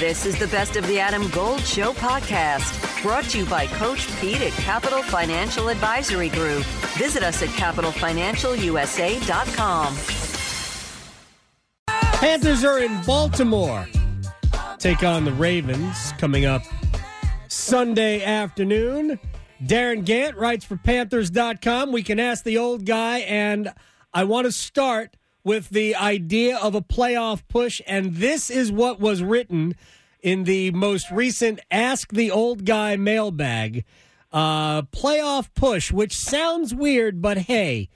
This is the Best of the Adam Gold Show podcast, brought to you by Coach Pete at Capital Financial Advisory Group. Visit us at capitalfinancialusa.com. Panthers are in Baltimore. Take on the Ravens coming up Sunday afternoon. Darrin Gantt writes for Panthers.com. We can ask the old guy, and I want to start with the idea of a playoff push, and this is what was written in the most recent Ask the Old Guy mailbag. Uh, playoff push, which sounds weird, but hey,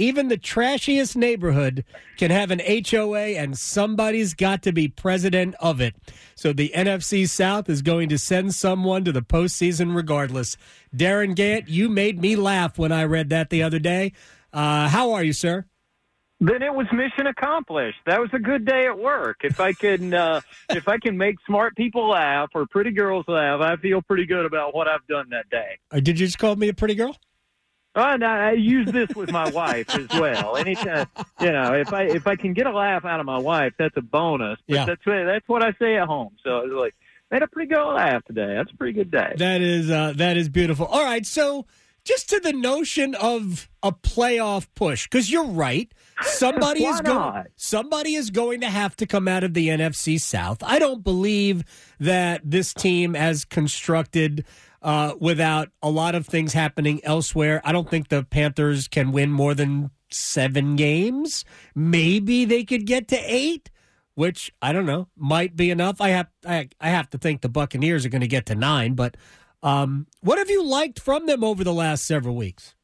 even the trashiest neighborhood can have an HOA, and somebody's got to be president of it. So the NFC South is going to send someone to the postseason regardless. Darrin Gantt, you made me laugh when I read that the other day. Uh, how are you, sir? Then it was mission accomplished. That was a good day at work. If I can, uh, if I can make smart people laugh or pretty girls laugh, I feel pretty good about what I've done that day. Uh, did you just call me a pretty girl? Oh, I, use this with my wife as well. Anytime, you know, if I if I can get a laugh out of my wife, that's a bonus. But Yeah. that's what that's what I say at home. So I was like, made a pretty good laugh today. That's a pretty good day. That is uh, that is beautiful. All right, so just to the notion of a playoff push, because you're right. Somebody is going. Somebody is going to have to come out of the NFC South. I don't believe that this team, as constructed, uh, without a lot of things happening elsewhere, I don't think the Panthers can win more than seven games. Maybe they could get to eight, which I don't know might be enough. I have I, I have to think the Buccaneers are going to get to nine. But um, what have you liked from them over the last several weeks?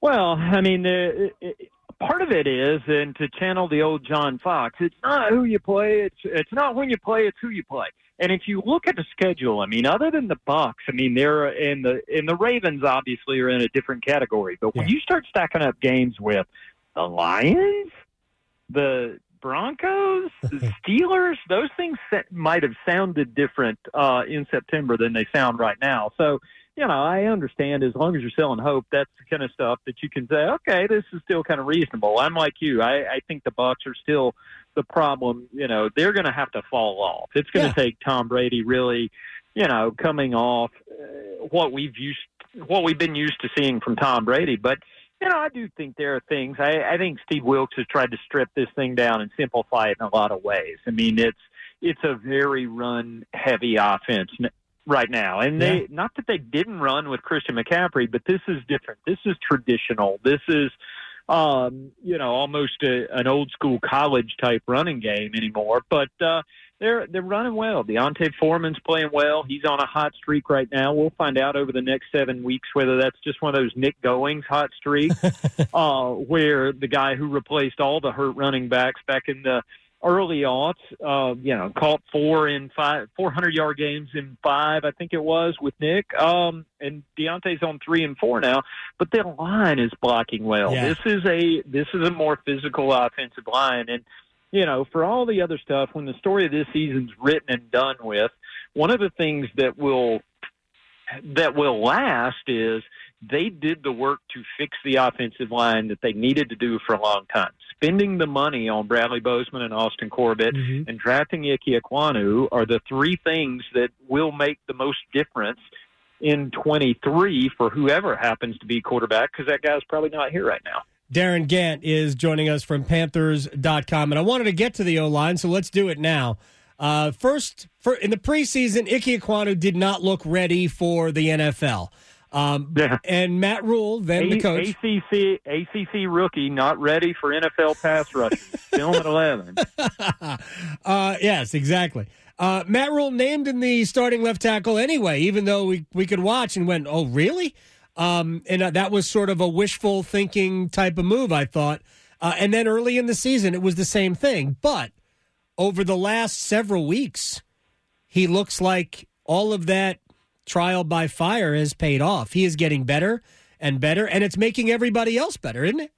Well, I mean, uh, it, part of it is, and to channel the old John Fox, it's not who you play. It's it's not when you play. It's who you play. And if you look at the schedule, I mean, other than the Bucks, I mean, they're in the in the Ravens obviously are in a different category. But when Yeah. you start stacking up games with the Lions, the Broncos, Steelers, those things might have sounded different uh, in September than they sound right now. So you know, I understand as long as you're selling hope, that's the kind of stuff that you can say, okay, this is still kind of reasonable. I'm like you. I, I think the Bucks are still the problem. You know, they're going to have to fall off. It's going Yeah. to take Tom Brady really, you know, coming off uh, what we've used, what we've been used to seeing from Tom Brady. But you know, I do think there are things. I, I think Steve Wilks has tried to strip this thing down and simplify it in a lot of ways. I mean, it's it's a very run heavy offense n- right now, and they Yeah. not that they didn't run with Christian McCaffrey, but this is different. This is traditional. This is um, you know almost a, an old school college type running game anymore. But uh, they're they're running well. D'Onta Foreman's playing well. He's on a hot streak right now. We'll find out over the next seven weeks whether that's just one of those Nick Goings hot streaks, uh, where the guy who replaced all the hurt running backs back in the early aughts, uh, you know, caught four in five, 400 yard games in five, I think it was with Nick. Um, and D'Onta's on three and four now, but their line is blocking well. Yeah. This is a, this is a more physical offensive line. And, you know, for all the other stuff, when the story of this season's written and done with, one of the things that will, that will last is they did the work to fix the offensive line that they needed to do for a long time. Spending the money on Bradley Bozeman and Austin Corbett Mhm. and drafting Ike Ekwonu are the three things that will make the most difference in 23 for whoever happens to be quarterback because that guy's probably not here right now. Darrin Gantt is joining us from Panthers.com. And I wanted to get to the O line, so let's do it now. Uh, first, for, in the preseason, Ike Ekwonu did not look ready for the NFL. Um, Yeah. And Matt Rhule, then the A- coach. ACC ACC rookie not ready for NFL pass rushing. Still at 11. uh, yes, exactly. Uh, Matt Rhule named in the starting left tackle anyway, even though we, we could watch and went, oh, really? Um, and uh, that was sort of a wishful thinking type of move, I thought. Uh, and then early in the season, it was the same thing. But over the last several weeks, he looks like all of that trial by fire has paid off. He is getting better and better, and it's making everybody else better, isn't it?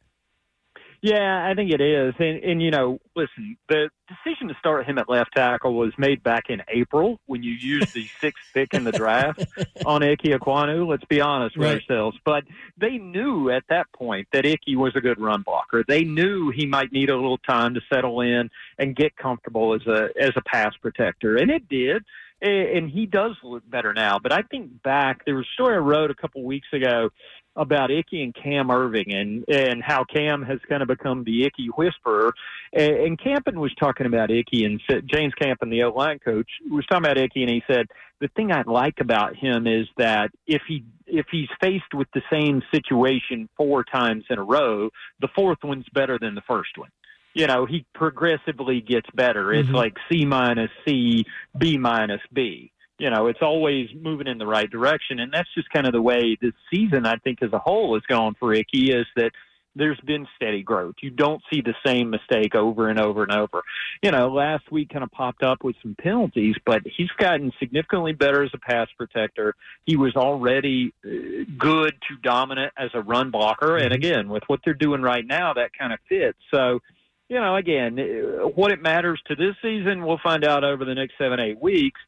Yeah, I think it is. And, and, you know, listen, the decision to start him at left tackle was made back in April when you used the sixth pick in the draft on Ike Ekwonu. Let's be honest with Right. ourselves. But they knew at that point that Ike was a good run blocker. They knew he might need a little time to settle in and get comfortable as a as a pass protector. And it did. A- And he does look better now. But I think back, there was a story I wrote a couple weeks ago about Icky and Cam Erving and and how Cam has kind of become the Icky whisperer. Eh, and, and Campen was talking about Icky and said, James Campen, the O line coach, was talking about Icky, and he said the thing I like about him is that if he if he's faced with the same situation four times in a row, the fourth one's better than the first one. You know, he progressively gets better. It's Mhm. like C minus C, B minus B you know, it's always moving in the right direction. And that's just kind of the way this season, I think, as a whole has gone for Icky is that there's been steady growth. You don't see the same mistake over and over and over. You know, last week kind of popped up with some penalties, but he's gotten significantly better as a pass protector. He was already uh, good to dominant as a run blocker. And again, with what they're doing right now, that kind of fits. So, you know, again, uh, what it matters to this season, we'll find out over the next seven, eight weeks.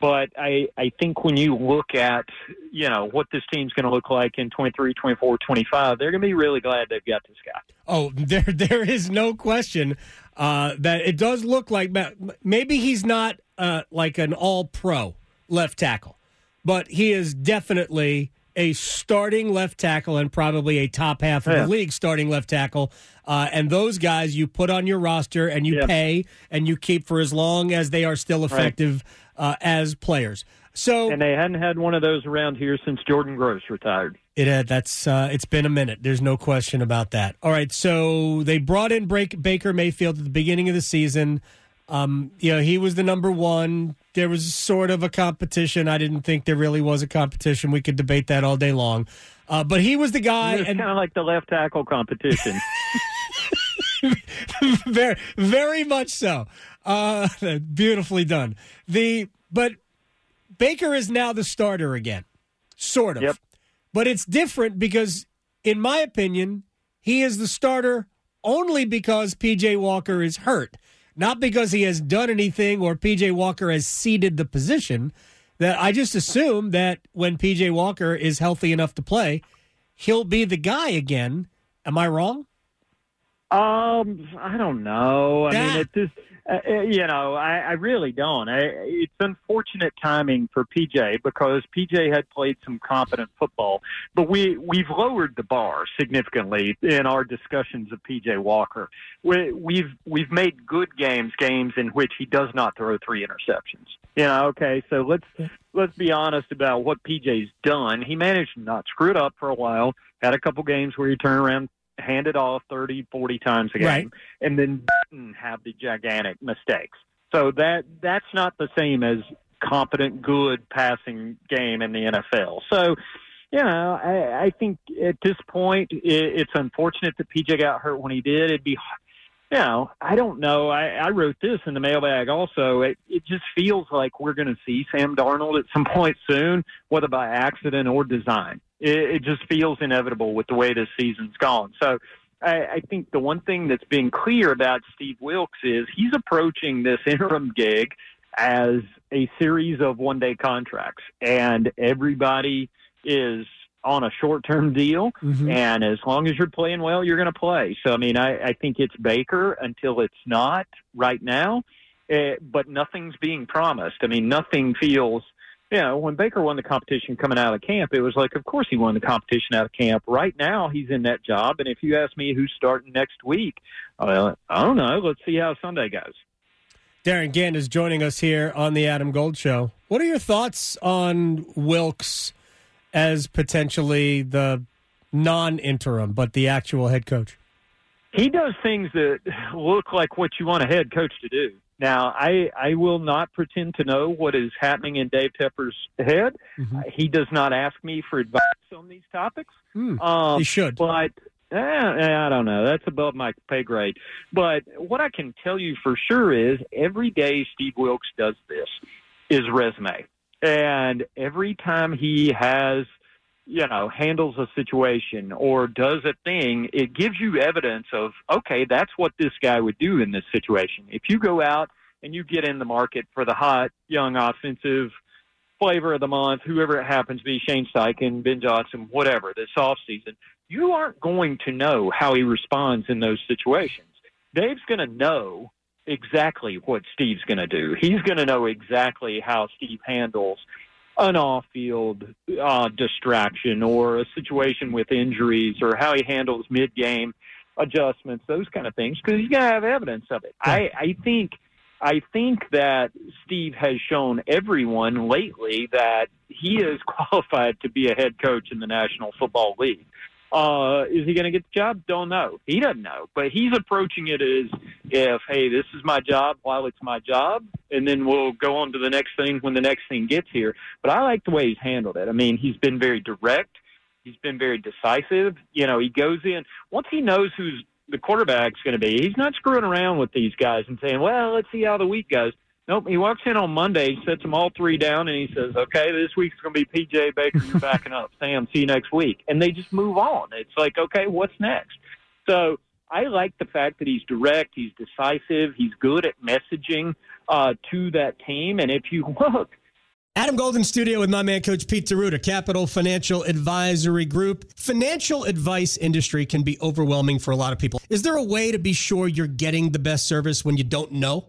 But I, I think when you look at, you know, what this team's going to look like in 23, 24, 25, they're going to be really glad they've got this guy. Oh, there there is no question uh, that it does look like ma- maybe he's not uh, like an all pro left tackle, but he is definitely a starting left tackle and probably a top half of Yeah. the league starting left tackle. Uh, and those guys you put on your roster and you pay and you keep for as long as they are still effective uh, as players. So And they hadn't had one of those around here since Jordan Gross retired. It uh, that's uh, it's been a minute. There's no question about that. All right, so they brought in Break, Baker Mayfield at the beginning of the season. Um, you know, he was the number one. There was sort of a competition. I didn't think there really was a competition. We could debate that all day long. Uh, but he was the guy, It's and kind of like the left tackle competition. very, very much so. Uh, beautifully done. The but Baker is now the starter again, sort of. Yep. But it's different because, in my opinion, he is the starter only because PJ Walker is hurt, not because he has done anything or PJ Walker has ceded the position. That I just assume that when PJ Walker is healthy enough to play, he'll be the guy again. Am I wrong? Um, I don't know. I mean, it's just, uh, uh, you know, I, I really don't. I, it's unfortunate timing for PJ because PJ had played some competent football, but we we've lowered the bar significantly in our discussions of PJ Walker. We, we've we've made good games games in which he does not throw three interceptions. You know, okay, so let's let's be honest about what PJ's done. He managed to not screw it up for a while. Had a couple games where he turned around, handed off 30, 40 times a game, Right. and then didn't have the gigantic mistakes. So that that's not the same as competent, good passing game in the NFL. So, you know, I, I think at this point it, it's unfortunate that PJ got hurt when he did. It'd be you know, I don't know. I, I wrote this in the mailbag also. It, it just feels like we're going to see Sam Darnold at some point soon, whether by accident or design. It, it just feels inevitable with the way this season's gone. So I, I think the one thing that's been clear about Steve Wilks is he's approaching this interim gig as a series of one day contracts, and everybody is on a short term deal. Mhm. And as long as you're playing well, you're going to play. So, I mean, I, I think it's Baker until it's not right now, uh, but nothing's being promised. I mean, nothing feels, you know, when Baker won the competition coming out of camp, it was like, of course he won the competition out of camp. Right now, he's in that job. And if you ask me who's starting next week, I don't know. Let's see how Sunday goes. Darrin Gantt is joining us here on the Adam Gold Show. What are your thoughts on Wilks as potentially the non-interim, but the actual head coach? he does things that look like what you want a head coach to do. Now, I I will not pretend to know what is happening in Dave Tepper's head. Mhm. Uh, He does not ask me for advice on these topics. Hmm. Um, He should. but eh, I don't know. That's above my pay grade. But what I can tell you for sure is every day Steve Wilks does this is resume, and every time he has you know, handles a situation or does a thing, it gives you evidence of, okay, that's what this guy would do in this situation. If you go out and you get in the market for the hot, young, offensive flavor of the month, whoever it happens to be, Shane Steichen, Ben Johnson, whatever, this offseason, you aren't going to know how he responds in those situations. Dave's going to know exactly what Steve's going to do. He's going to know exactly how Steve handles an off field uh, distraction or a situation with injuries or how he handles mid game adjustments, those kind of things, because you got to have evidence of it. I, I think. I think that Steve has shown everyone lately that he is qualified to be a head coach in the National Football League. Uh, is he going to get the job? Don't know. He doesn't know, but he's approaching it as if, hey, this is my job while it's my job, and then we'll go on to the next thing when the next thing gets here. But I like the way he's handled it. I mean, he's been very direct. He's been very decisive. You know, he goes in once he knows who's the quarterback's going to be. He's not screwing around with these guys and saying, "Well, let's see how the week goes." Nope. He walks in on Monday, sets them all three down, and he says, "Okay, this week's going to be PJ Baker. You're backing up. Sam, see you next week." And they just move on. It's like, okay, what's next? So I like the fact that he's direct, he's decisive, he's good at messaging uh, to that team. And if you look, Adam Golden studio with my man, Coach Pete D'Arruda, Capital Financial Advisory Group. Financial advice industry can be overwhelming for a lot of people. Is there a way to be sure you're getting the best service when you don't know?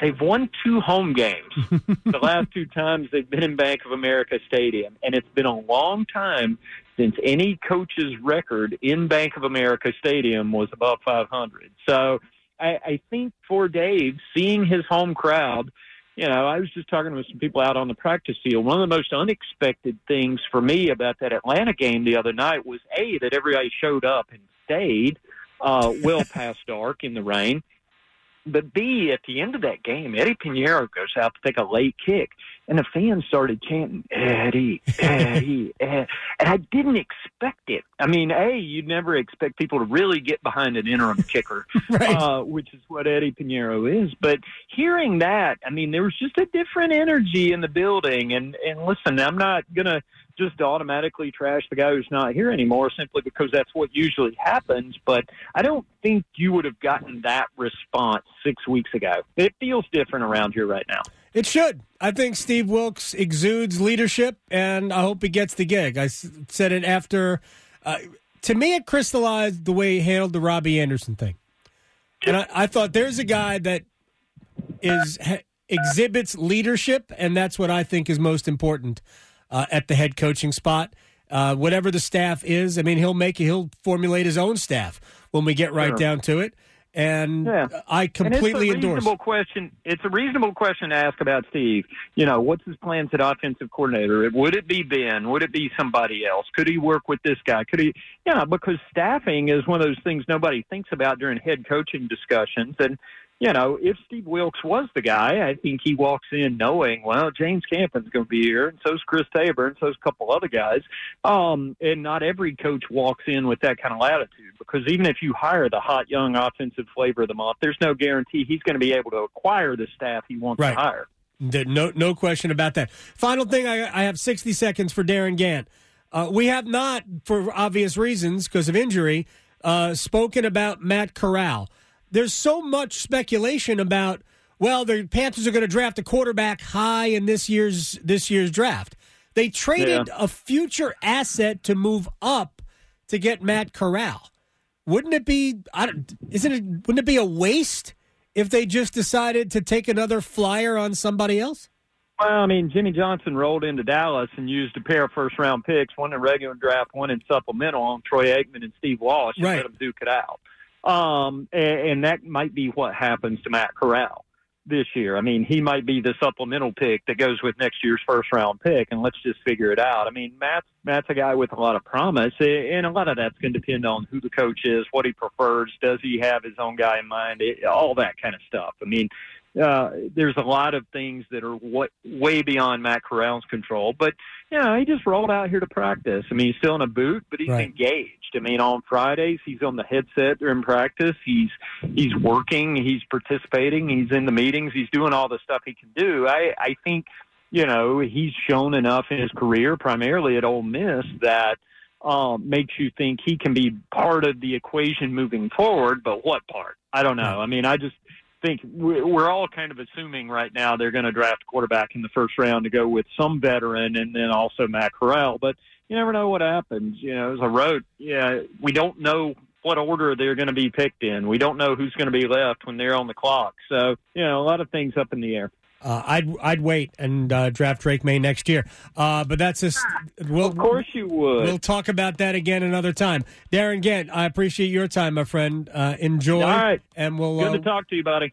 They've won two home games the last two times they've been in Bank of America Stadium, and it's been a long time since any coach's record in Bank of America Stadium was above 500. So I, I think for Dave, seeing his home crowd, you know, I was just talking with some people out on the practice field. One of the most unexpected things for me about that Atlanta game the other night was A, that everybody showed up and stayed uh, well past dark in the rain. But B, at the end of that game, Eddie Piñeiro goes out to take a late kick, and the fans started chanting, Eddie, Eddie, Eddie. And I didn't expect it. I mean, A, you'd never expect people to really get behind an interim kicker, right. uh, which is what Eddie Piñeiro is. But hearing that, I mean, there was just a different energy in the building. And, and listen, I'm not going to just automatically trash the guy who's not here anymore simply because that's what usually happens. But I don't think you would have gotten that response six weeks ago. It feels different around here right now. It should. I think Steve Wilks exudes leadership, and I hope he gets the gig. I said it after. Uh, to me, it crystallized the way he handled the Robbie Anderson thing. And I, I thought there's a guy that is exhibits leadership, and that's what I think is most important uh, at the head coaching spot. Uh, whatever the staff is, I mean, he'll make he'll formulate his own staff when we get right sure. down to it. And yeah. I completely and it's a reasonable endorse. question. It's a reasonable question to ask about Steve. You know, what's his plans at offensive coordinator? Would it be Ben? Would it be somebody else? Could he work with this guy? Could he? Yeah, because staffing is one of those things nobody thinks about during head coaching discussions. And you know, if Steve Wilks was the guy, I think he walks in knowing, well, James Campen's going to be here, and so's Chris Tabor, and so's a couple other guys. Um, and not every coach walks in with that kind of latitude because even if you hire the hot young offensive flavor of the month, there's no guarantee he's going to be able to acquire the staff he wants right. to hire. No, no question about that. Final thing, I, I have 60 seconds for Darrin Gantt. Uh, we have not, for obvious reasons, because of injury, uh, spoken about Matt Corral there's so much speculation about well the Panthers are going to draft a quarterback high in this year's this year's draft. They traded yeah. a future asset to move up to get Matt Corral. Wouldn't it be? I don't, isn't it? Wouldn't it be a waste if they just decided to take another flyer on somebody else? Well, I mean, Jimmy Johnson rolled into Dallas and used a pair of first round picks, one in regular draft, one in supplemental on Troy Aikman and Steve Walsh, and right. let them duke it out. Um, and, and that might be what happens to Matt Corral. this year. I mean, he might be the supplemental pick that goes with next year's first round pick, and let's just figure it out. I mean, Matt's Matt's a guy with a lot of promise, and a lot of that's going to depend on who the coach is, what he prefers, does he have his own guy in mind, it, all that kind of stuff. I mean, uh, there's a lot of things that are what, way beyond Matt Corral's control. But you know, he just rolled out here to practice. I mean, he's still in a boot, but he's right. engaged. I mean, on Fridays he's on the headset during practice. He's he's working. He's participating. He's in the meetings. He's doing all the stuff he can do. I I think you know he's shown enough in his career, primarily at Ole Miss, that. Um, makes you think he can be part of the equation moving forward, but what part? I don't know. I mean, I just think we're all kind of assuming right now they're going to draft a quarterback in the first round to go with some veteran and then also Matt Corral. But you never know what happens. You know, as I wrote, yeah, we don't know what order they're going to be picked in. We don't know who's going to be left when they're on the clock. So, you know, a lot of things up in the air. Uh, I'd I'd wait and uh, draft Drake Maye next year. Uh, but that's just we'll, of course you would. We'll talk about that again another time. Darrin Gantt, I appreciate your time, my friend. Uh, enjoy. All right, and we'll good to uh, talk to you, buddy.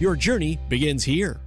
Your journey begins here.